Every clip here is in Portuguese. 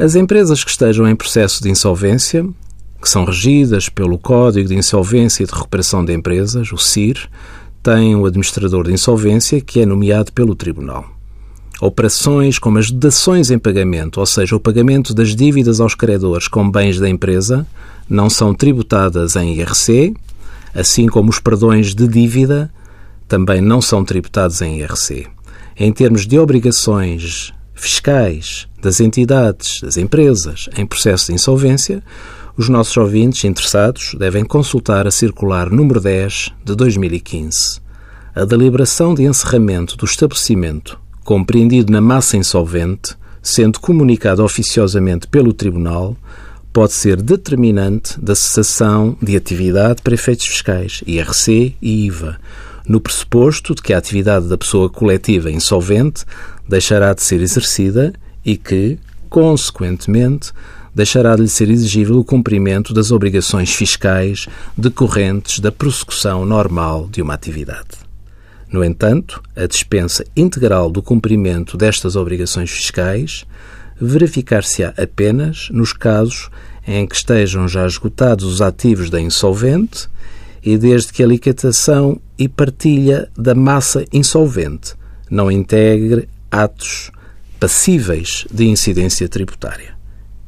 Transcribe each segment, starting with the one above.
As empresas que estejam em processo de insolvência, que são regidas pelo Código de Insolvência e de Recuperação de Empresas, o CIR, têm o administrador de insolvência que é nomeado pelo Tribunal. Operações como as dações em pagamento, ou seja, o pagamento das dívidas aos credores com bens da empresa, não são tributadas em IRC, assim como os perdões de dívida também não são tributados em IRC. Em termos de obrigações fiscais das entidades, das empresas em processo de insolvência, os nossos ouvintes interessados devem consultar a circular número 10 de 2015. A deliberação de encerramento do estabelecimento, compreendido na massa insolvente, sendo comunicado oficiosamente pelo Tribunal, pode ser determinante da cessação de atividade para efeitos fiscais, IRC e IVA, no pressuposto de que a atividade da pessoa coletiva insolvente deixará de ser exercida e que, consequentemente, deixará de lhe ser exigível o cumprimento das obrigações fiscais decorrentes da prossecução normal de uma atividade. No entanto, a dispensa integral do cumprimento destas obrigações fiscais verificar-se-á apenas nos casos em que estejam já esgotados os ativos da insolvente e desde que a liquidação e partilha da massa insolvente não integre atos passíveis de incidência tributária.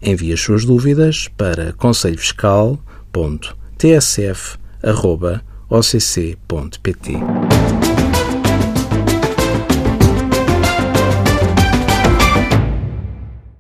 Envie as suas dúvidas para conselhofiscal.tsf.occ.pt.